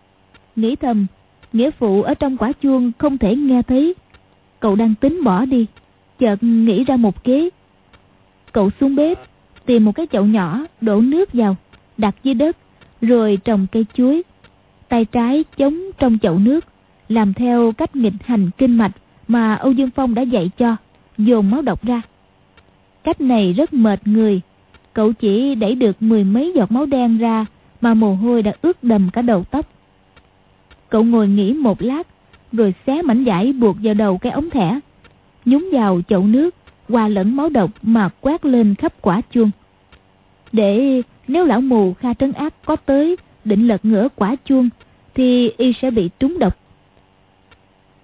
Nghĩ thầm, nghĩa phụ ở trong quả chuông không thể nghe thấy. Cậu đang tính bỏ đi, chợt nghĩ ra một kế. Cậu xuống bếp, tìm một cái chậu nhỏ, đổ nước vào, đặt dưới đất, rồi trồng cây chuối. Tay trái chống trong chậu nước, làm theo cách nghịch hành kinh mạch mà Âu Dương Phong đã dạy cho, dồn máu độc ra. Cách này rất mệt người, cậu chỉ đẩy được mười mấy giọt máu đen ra mà mồ hôi đã ướt đầm cả đầu tóc. Cậu ngồi nghỉ một lát, rồi xé mảnh vải buộc vào đầu cái ống thẻ, nhúng vào chậu nước, hòa lẫn máu độc mà quét lên khắp quả chuông. Để nếu lão mù Kha Trấn Ác có tới định lật ngửa quả chuông, thì y sẽ bị trúng độc.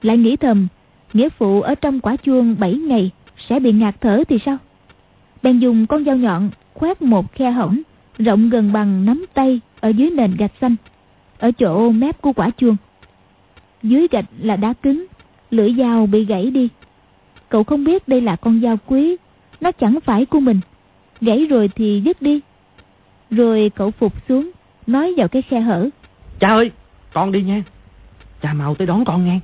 Lại nghĩ thầm, nghĩa phụ ở trong quả chuông 7 ngày sẽ bị ngạt thở thì sao? Bèn dùng con dao nhọn khoét một khe hổng rộng gần bằng nắm tay ở dưới nền gạch xanh, ở chỗ mép của quả chuông. Dưới gạch là đá cứng, lưỡi dao bị gãy đi. Cậu không biết đây là con dao quý, nó chẳng phải của mình. Gãy rồi thì dứt đi. Rồi cậu phục xuống, nói vào cái khe hở. Cha ơi, con đi nha. Cha mau tới đón con nghe.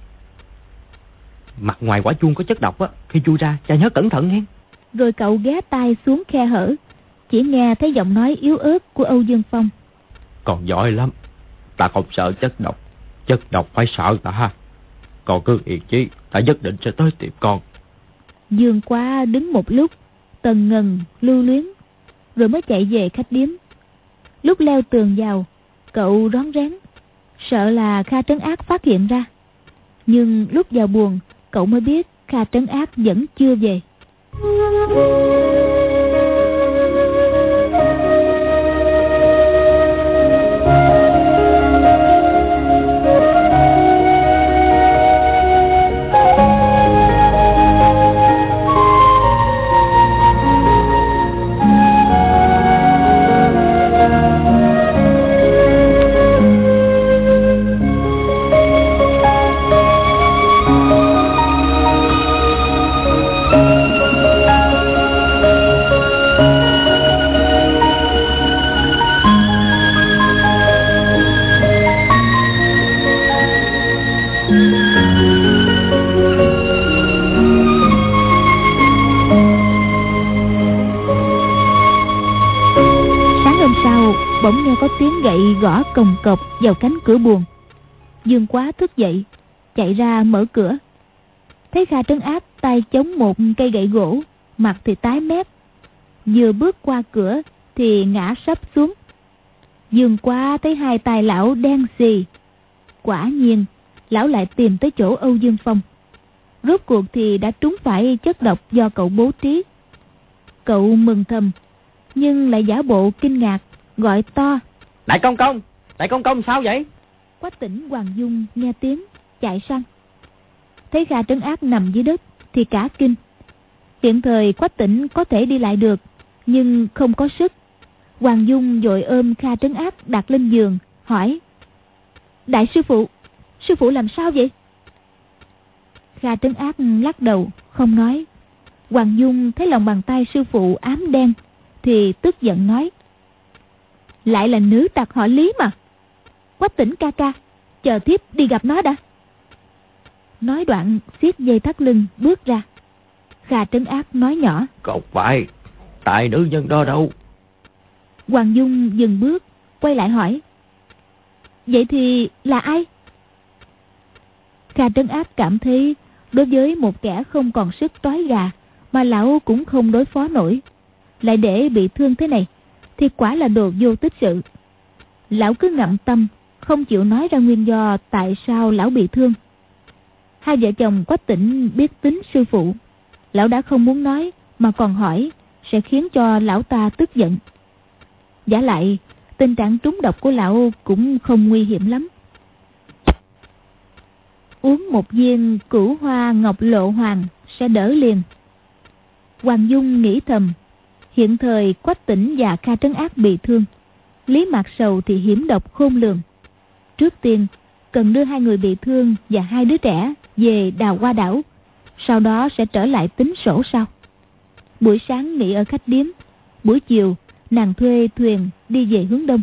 Mặt ngoài quả chuông có chất độc á, khi chui ra, cha nhớ cẩn thận nghe. Rồi cậu ghé tay xuống khe hở, chỉ nghe thấy giọng nói yếu ớt của Âu Dương Phong. Còn giỏi lắm, ta không sợ chất độc, chất độc phải sợ ta. Còn cứ yên chí, ta nhất định sẽ tới tìm con. Dương qua đứng một lúc, tần ngần, lưu luyến. rồi mới chạy về khách điếm. Lúc leo tường vào, cậu rón rén, sợ là Kha Trấn Ác phát hiện ra. Nhưng lúc vào buồn, cậu mới biết Kha Trấn Ác vẫn chưa về. Thank you. Gõ cồng cộc vào cánh cửa buồn. Dương quá thức dậy, chạy ra mở cửa. Thấy kha trấn áp tay chống một cây gậy gỗ, mặt thì tái mét. Vừa bước qua cửa thì ngã sấp xuống. Dương quá thấy hai tài lão đen xì. Quả nhiên, lão lại tìm tới chỗ âu dương phong. Rốt cuộc thì đã trúng phải chất độc do cậu bố trí. Cậu mừng thầm, nhưng lại giả bộ kinh ngạc, gọi to. Đại công công, đại công công sao vậy? Quách tỉnh Hoàng Dung nghe tiếng, chạy sang. Thấy Kha Trấn Ác nằm dưới đất thì cả kinh. Hiện thời Quách tỉnh có thể đi lại được, nhưng không có sức. Hoàng Dung dội ôm Kha Trấn Ác đặt lên giường, hỏi. Đại sư phụ, sư phụ làm sao vậy? Kha Trấn Ác lắc đầu, không nói. Hoàng Dung thấy lòng bàn tay sư phụ ám đen, thì tức giận nói. Lại là nữ tặc họ Lý mà. Quách tỉnh ca ca Chờ tiếp đi gặp nó đã. Nói đoạn siết dây thắt lưng bước ra. Kha trấn ác nói nhỏ. Không phải Tại nữ nhân đó đâu? Hoàng Dung dừng bước Quay lại hỏi. Vậy thì là ai? Kha trấn ác cảm thấy Đối với một kẻ không còn sức trói gà Mà lão cũng không đối phó nổi. Lại để bị thương thế này thì quả là đồ vô tích sự. Lão cứ ngậm tâm, không chịu nói ra nguyên do tại sao lão bị thương. Hai vợ chồng quách tỉnh biết tính sư phụ. Lão đã không muốn nói mà còn hỏi sẽ khiến cho lão ta tức giận. Giả lại, tình trạng trúng độc của lão cũng không nguy hiểm lắm. Uống một viên cửu hoa ngọc lộ hoàng sẽ đỡ liền. Hoàng Dung nghĩ thầm Hiện thời Quách Tỉnh và Kha Trấn Ác bị thương. Lý Mạc Sầu thì hiểm độc khôn lường. Trước tiên, cần đưa hai người bị thương và hai đứa trẻ về đào qua đảo. Sau đó sẽ trở lại tính sổ sau. Buổi sáng nghỉ ở khách điếm. Buổi chiều, nàng thuê thuyền đi về hướng đông.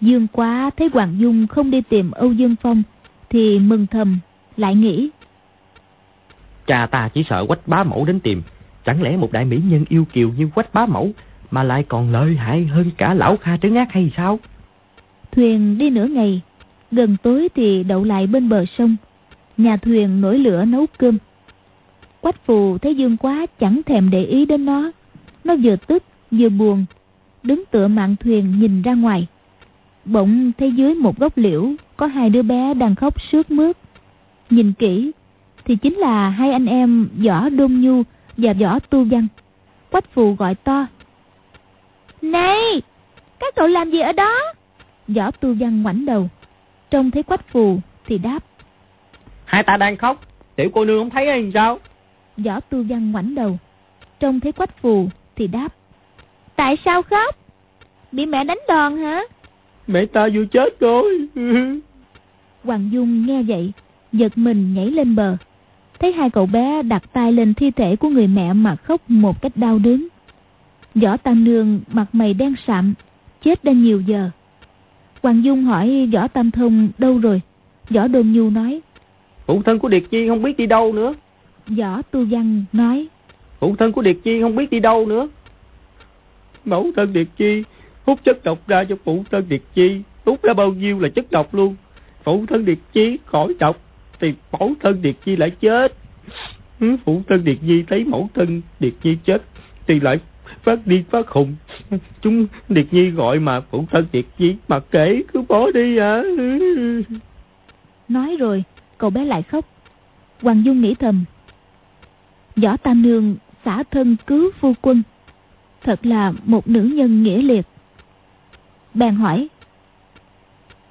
Dương quá thấy Hoàng Dung không đi tìm Âu Dương Phong thì mừng thầm, lại nghĩ. Cha ta chỉ sợ quách bá mẫu đến tìm Chẳng lẽ một đại mỹ nhân yêu kiều như quách bá mẫu mà lại còn lợi hại hơn cả lão Kha trấn ác hay sao? Thuyền đi nửa ngày, gần tối thì đậu lại bên bờ sông. Nhà thuyền nổi lửa nấu cơm. Quách phù thấy Dương quá chẳng thèm để ý đến nó. Nó vừa tức vừa buồn, đứng tựa mạn thuyền nhìn ra ngoài. Bỗng thấy dưới một gốc liễu có hai đứa bé đang khóc sướt mướt. Nhìn kỹ thì chính là hai anh em Võ Đôn Nhu và võ tu văn. Quách phù gọi to. Này các cậu làm gì ở đó? Võ tu văn ngoảnh đầu. Trông thấy quách phù thì đáp. Hai ta đang khóc. Tiểu cô nương không thấy hay sao? Võ tu văn ngoảnh đầu. Trông thấy quách phù thì đáp. Tại sao khóc? Bị mẹ đánh đòn hả? Mẹ ta vừa chết rồi. Hoàng dung nghe vậy giật mình nhảy lên bờ thấy hai cậu bé đặt tay lên thi thể của người mẹ mà khóc một cách đau đớn. Võ Tam Nương mặt mày đen sạm, chết đã nhiều giờ. Hoàng Dung hỏi Võ Tam Thông đâu rồi? Võ Đôn Nhu nói. Phụ thân của Điệt Chi không biết đi đâu nữa. Võ Tu Văn nói. Phụ thân của Điệt Chi không biết đi đâu nữa. Mẫu thân Điệt Chi hút chất độc ra cho phụ thân Điệt Chi. Hút ra bao nhiêu là chất độc luôn. Phụ thân Điệt Chi khỏi độc thì mẫu thân Điệt Nhi lại chết. Phụ thân Điệt Nhi thấy mẫu thân Điệt Nhi chết thì lại phát điên phát khùng. Chúng Điệt Nhi gọi mà phụ thân Điệt Nhi mà kể cứ bỏ đi hả Nói rồi, cậu bé lại khóc. Hoàng Dung nghĩ thầm. Võ Tam Nương xả thân cứu phu quân. Thật là một nữ nhân nghĩa liệt. Bèn hỏi.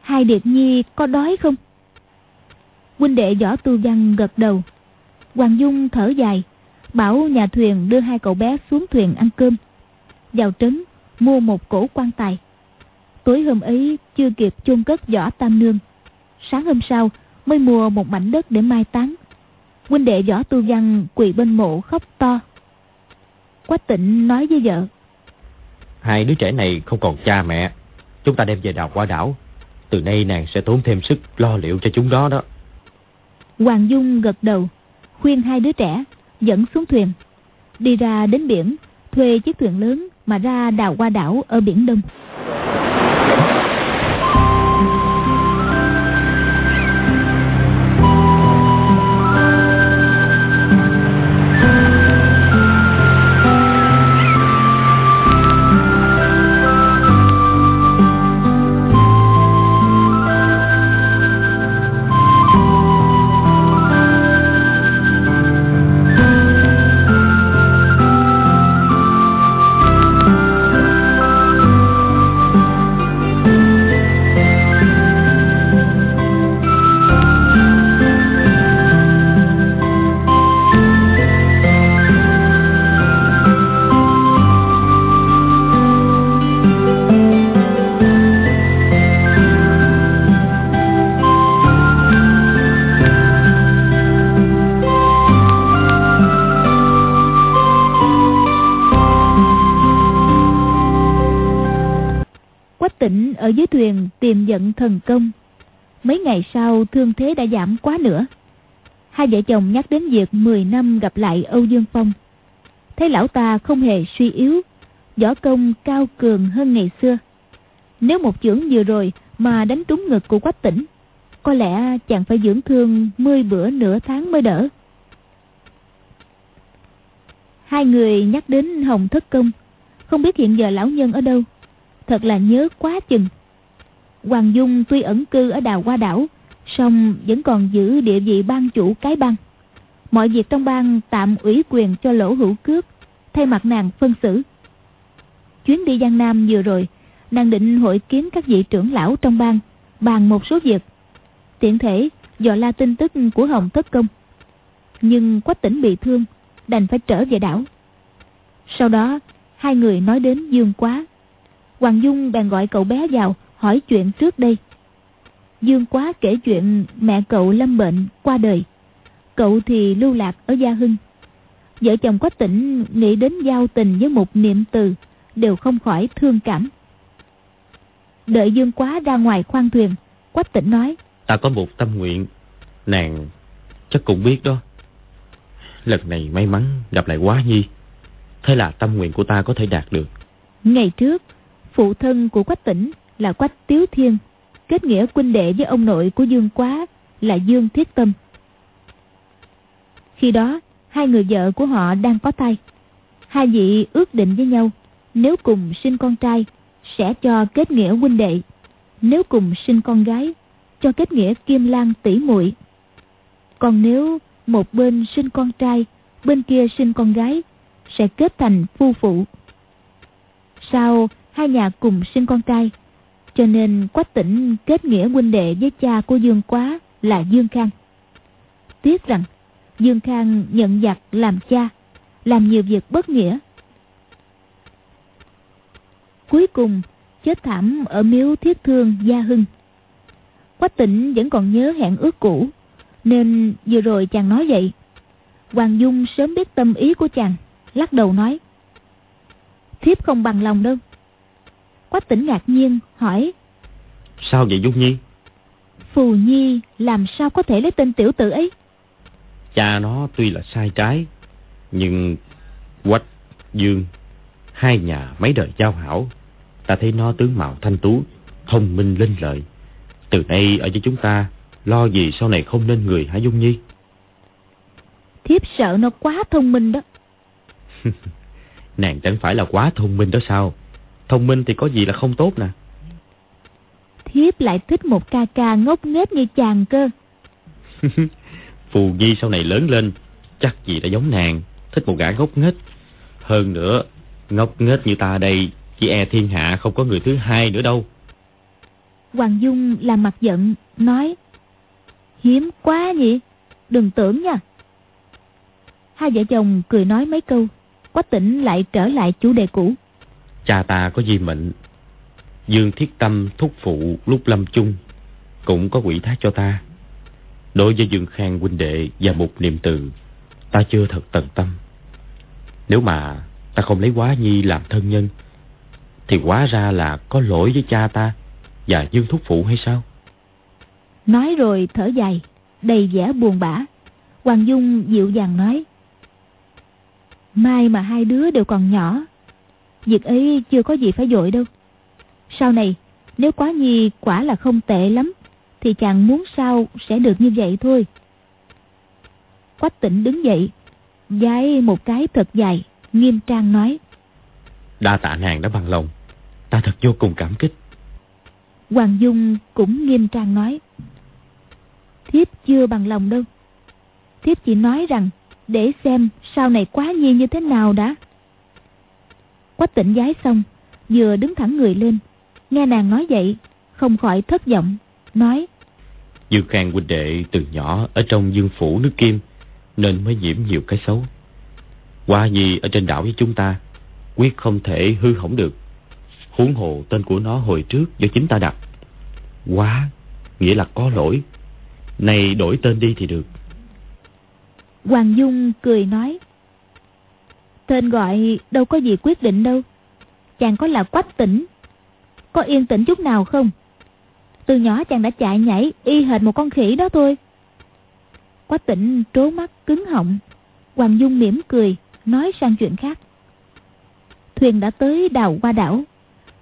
Hai Điệt Nhi có đói không? Huynh đệ võ tu văn gật đầu. Hoàng Dung thở dài, bảo nhà thuyền đưa hai cậu bé xuống thuyền ăn cơm. Vào trấn, mua một cổ quan tài. Tối hôm ấy chưa kịp chôn cất võ tam nương. Sáng hôm sau mới mua một mảnh đất để mai táng. Huynh đệ võ tu văn quỳ bên mộ khóc to. Quách tịnh nói với vợ. Hai đứa trẻ này không còn cha mẹ. Chúng ta đem về đào qua đảo. Từ nay nàng sẽ tốn thêm sức lo liệu cho chúng đó đó. Hoàng Dung gật đầu, khuyên hai đứa trẻ dẫn xuống thuyền. Đi ra đến biển, thuê chiếc thuyền lớn mà ra đào qua đảo ở Biển Đông. Thần công. Mấy ngày sau thương thế đã giảm quá nữa. Hai vợ chồng nhắc đến việc 10 năm gặp lại Âu Dương Phong. Thấy lão ta không hề suy yếu, võ công cao cường hơn ngày xưa. Nếu một chưởng vừa rồi mà đánh trúng ngực của quách tỉnh, có lẽ chàng phải dưỡng thương 10 bữa nửa tháng mới đỡ. Hai người nhắc đến Hồng Thất Công, không biết hiện giờ lão nhân ở đâu. Thật là nhớ quá chừng. Hoàng Dung tuy ẩn cư ở đào hoa đảo, song vẫn còn giữ địa vị ban chủ cái băng. Mọi việc trong bang tạm ủy quyền cho lỗ hữu cước, thay mặt nàng phân xử. Chuyến đi Giang Nam vừa rồi, nàng định hội kiến các vị trưởng lão trong bang, bàn một số việc. Tiện thể dò la tin tức của Hồng Thất Công. Nhưng quách tỉnh bị thương, đành phải trở về đảo. Sau đó, hai người nói đến Dương Quá. Hoàng Dung bèn gọi cậu bé vào, hỏi chuyện trước đây. Dương Quá kể chuyện mẹ cậu lâm bệnh qua đời. Cậu thì lưu lạc ở Gia Hưng. Vợ chồng Quách Tỉnh nghĩ đến giao tình với một niệm từ đều không khỏi thương cảm. Đợi Dương Quá ra ngoài khoang thuyền, Quách Tỉnh nói. Ta có một tâm nguyện, nàng chắc cũng biết đó. Lần này may mắn gặp lại Quá Nhi, thế là tâm nguyện của ta có thể đạt được. Ngày trước, phụ thân của Quách Tỉnh là Quách Tiếu Thiên, kết nghĩa huynh đệ với ông nội của Dương Quá là Dương Thiết Tâm. Khi đó, hai người vợ của họ đang có tay. Hai vị ước định với nhau, nếu cùng sinh con trai, sẽ cho kết nghĩa huynh đệ. Nếu cùng sinh con gái, cho kết nghĩa kim lan tỷ muội. Còn nếu một bên sinh con trai, bên kia sinh con gái, sẽ kết thành phu phụ. Sau hai nhà cùng sinh con trai, cho nên Quách Tỉnh kết nghĩa huynh đệ với cha của Dương Quá là Dương Khang. Tiếc rằng Dương Khang nhận giặc làm cha, làm nhiều việc bất nghĩa. Cuối cùng chết thảm ở miếu thiết thương Gia Hưng. Quách Tỉnh vẫn còn nhớ hẹn ước cũ, nên vừa rồi chàng nói vậy. Hoàng Dung sớm biết tâm ý của chàng, lắc đầu nói. Thiếp không bằng lòng đâu. Quách tỉnh ngạc nhiên hỏi. Sao vậy Dung Nhi? Phù Nhi làm sao có thể lấy tên tiểu tử ấy? Cha nó tuy là sai trái Nhưng Quách, Dương Hai nhà mấy đời giao hảo Ta thấy nó tướng mạo thanh tú Thông minh linh lợi. Từ nay ở với chúng ta Lo gì sau này không nên người hả Dung Nhi? Thiếp sợ nó quá thông minh đó. Nàng chẳng phải là quá thông minh đó sao? Thông minh thì có gì là không tốt nè. Thiếp lại thích một ca ca ngốc nghếch như chàng cơ. Phù Nhi sau này lớn lên, chắc gì đã giống nàng, thích một gã ngốc nghếch. Hơn nữa, ngốc nghếch như ta đây, chỉ e thiên hạ không có người thứ hai nữa đâu. Hoàng Dung làm mặt giận, nói Hiếm quá nhỉ, đừng tưởng nha. Hai vợ chồng cười nói mấy câu, Quách tỉnh lại trở lại chủ đề cũ. Cha ta có di mệnh, Dương Thiết Tâm thúc phụ lúc lâm chung, cũng có quỷ thác cho ta. Đối với Dương Khang huynh đệ và một niệm từ, ta chưa thật tận tâm. Nếu mà ta không lấy quá nhi làm thân nhân, thì quá ra là có lỗi với cha ta và Dương Thúc Phụ hay sao? Nói rồi thở dài, đầy vẻ buồn bã. Hoàng Dung dịu dàng nói. Mai mà hai đứa đều còn nhỏ, việc ấy chưa có gì phải dội đâu. Sau này, nếu quá nhi quả là không tệ lắm, thì chàng muốn sao sẽ được như vậy thôi. Quách tỉnh đứng dậy, giái một cái thật dài, nghiêm trang nói. Đa tạ nàng đã bằng lòng, ta thật vô cùng cảm kích. Hoàng Dung cũng nghiêm trang nói. Thiếp chưa bằng lòng đâu. Thiếp chỉ nói rằng để xem sau này quá nhi như thế nào đã. Quách tỉnh giái xong, vừa đứng thẳng người lên, nghe nàng nói vậy, không khỏi thất vọng, nói. Dương Khang huynh đệ từ nhỏ ở trong dương phủ nước Kim, nên mới nhiễm nhiều cái xấu. Qua nhi ở trên đảo với chúng ta, quyết không thể hư hỏng được. Huống hồ tên của nó hồi trước do chính ta đặt. Quá, nghĩa là có lỗi. Này đổi tên đi thì được. Hoàng Dung cười nói. Tên gọi đâu có gì quyết định đâu. Chàng có là quách tỉnh. Có yên tĩnh chút nào không? Từ nhỏ chàng đã chạy nhảy y hệt một con khỉ đó thôi. Quách tỉnh trố mắt cứng họng. Hoàng Dung mỉm cười, nói sang chuyện khác. Thuyền đã tới đào qua đảo.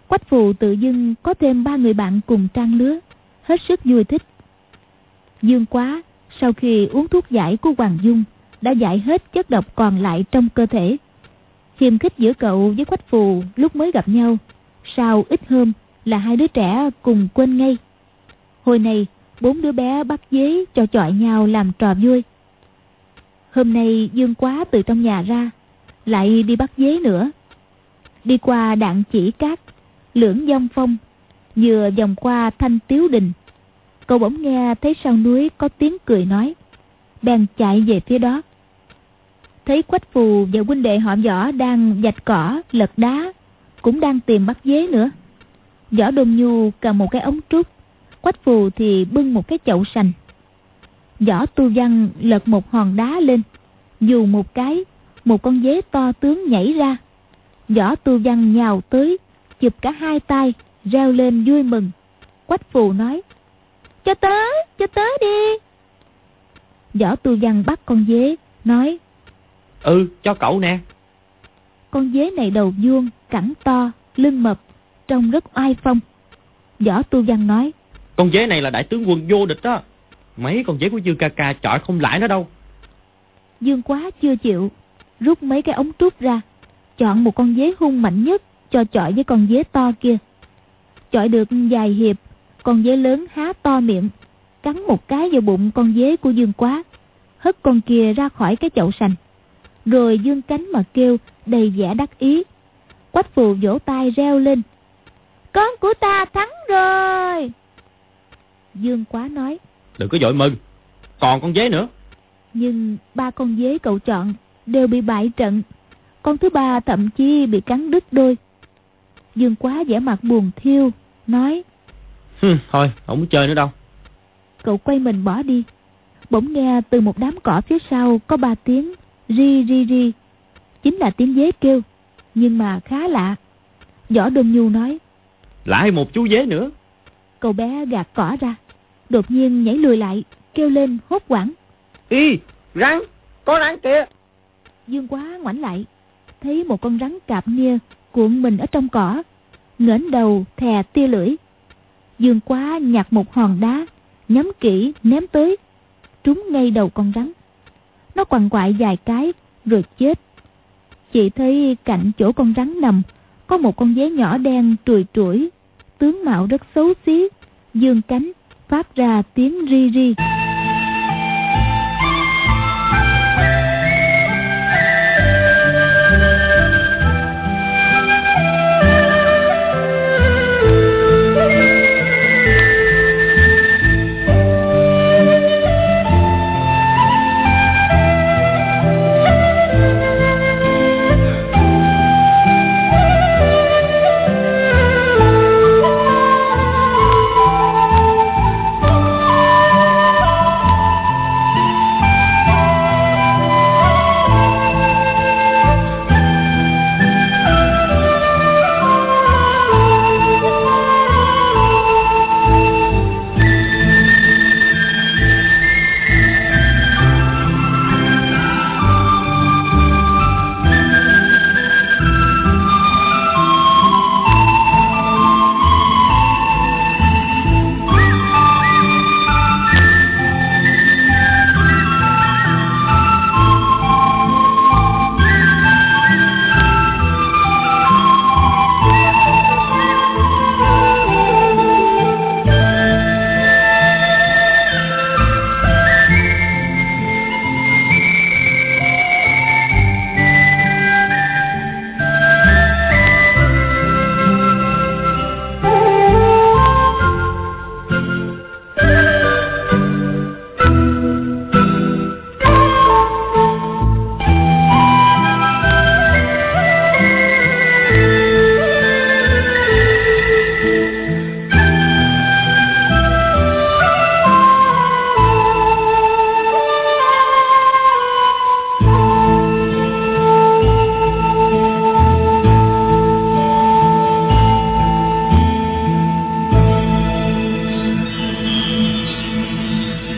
Quách phù tự dưng có thêm ba người bạn cùng trang lứa, hết sức vui thích. Dương quá, sau khi uống thuốc giải của Hoàng Dung, đã giải hết chất độc còn lại trong cơ thể. Khiêm khích giữa cậu với Quách phù lúc mới gặp nhau, sau ít hôm là hai đứa trẻ cùng quên ngay. Hồi này, bốn đứa bé bắt dế cho chọi nhau làm trò vui. Hôm nay Dương Quá từ trong nhà ra, lại đi bắt dế nữa. Đi qua đạn chỉ cát, lưỡng dông phong, vừa vòng qua thanh tiếu đình. Cậu bỗng nghe thấy sau núi có tiếng cười nói, bèn chạy về phía đó. Thấy Quách Phù và huynh đệ họ võ đang dạch cỏ, lật đá, cũng đang tìm bắt dế nữa. Võ Đôn Nhu cầm một cái ống trúc, Quách Phù thì bưng một cái chậu sành. Võ Tu Văn lật một hòn đá lên, dù một cái, một con dế to tướng nhảy ra. Võ Tu Văn nhào tới, chụp cả hai tay, reo lên vui mừng. Quách Phù nói, cho tới, cho tới đi. Võ Tu Văn bắt con dế, nói, Ừ, cho cậu nè. Con dế này đầu vuông, cẳng to, lưng mập, trông rất oai phong. Võ Tu Văn nói, Con dế này là đại tướng quân vô địch đó. Mấy con dế của Dương ca ca chọi không lại nó đâu. Dương quá chưa chịu, rút mấy cái ống trúc ra, chọn một con dế hung mạnh nhất cho chọi với con dế to kia. Chọi được vài hiệp, con dế lớn há to miệng, cắn một cái vào bụng con dế của Dương quá, hất con kia ra khỏi cái chậu sành. Rồi dương cánh mà kêu đầy vẻ đắc ý. Quách phù vỗ tay reo lên. Con của ta thắng rồi. Dương quá nói. Đừng có dội mừng, còn con dế nữa. Nhưng ba con dế cậu chọn đều bị bại trận. Con thứ ba thậm chí bị cắn đứt đôi. Dương quá vẻ mặt buồn thiêu, nói. Hừ, thôi, không muốn chơi nữa đâu. Cậu quay mình bỏ đi. Bỗng nghe từ một đám cỏ phía sau có ba tiếng ri ri ri. Chính là tiếng dế kêu, nhưng mà khá lạ. Võ Đông Nhu nói. Lại một chú dế nữa. Cậu bé gạt cỏ ra, đột nhiên nhảy lùi lại, kêu lên hốt quảng. Y, rắn, có rắn kìa. Dương quá ngoảnh lại, thấy một con rắn cạp nia cuộn mình ở trong cỏ, ngẩng đầu thè tia lưỡi. Dương quá nhặt một hòn đá, nhắm kỹ ném tới, trúng ngay đầu con rắn. Nó quằn quại vài cái, rồi chết. Chị thấy cạnh chỗ con rắn nằm, Có một con dế nhỏ đen trùi trũi Tướng mạo rất xấu xí, Dương cánh, phát ra tiếng ri ri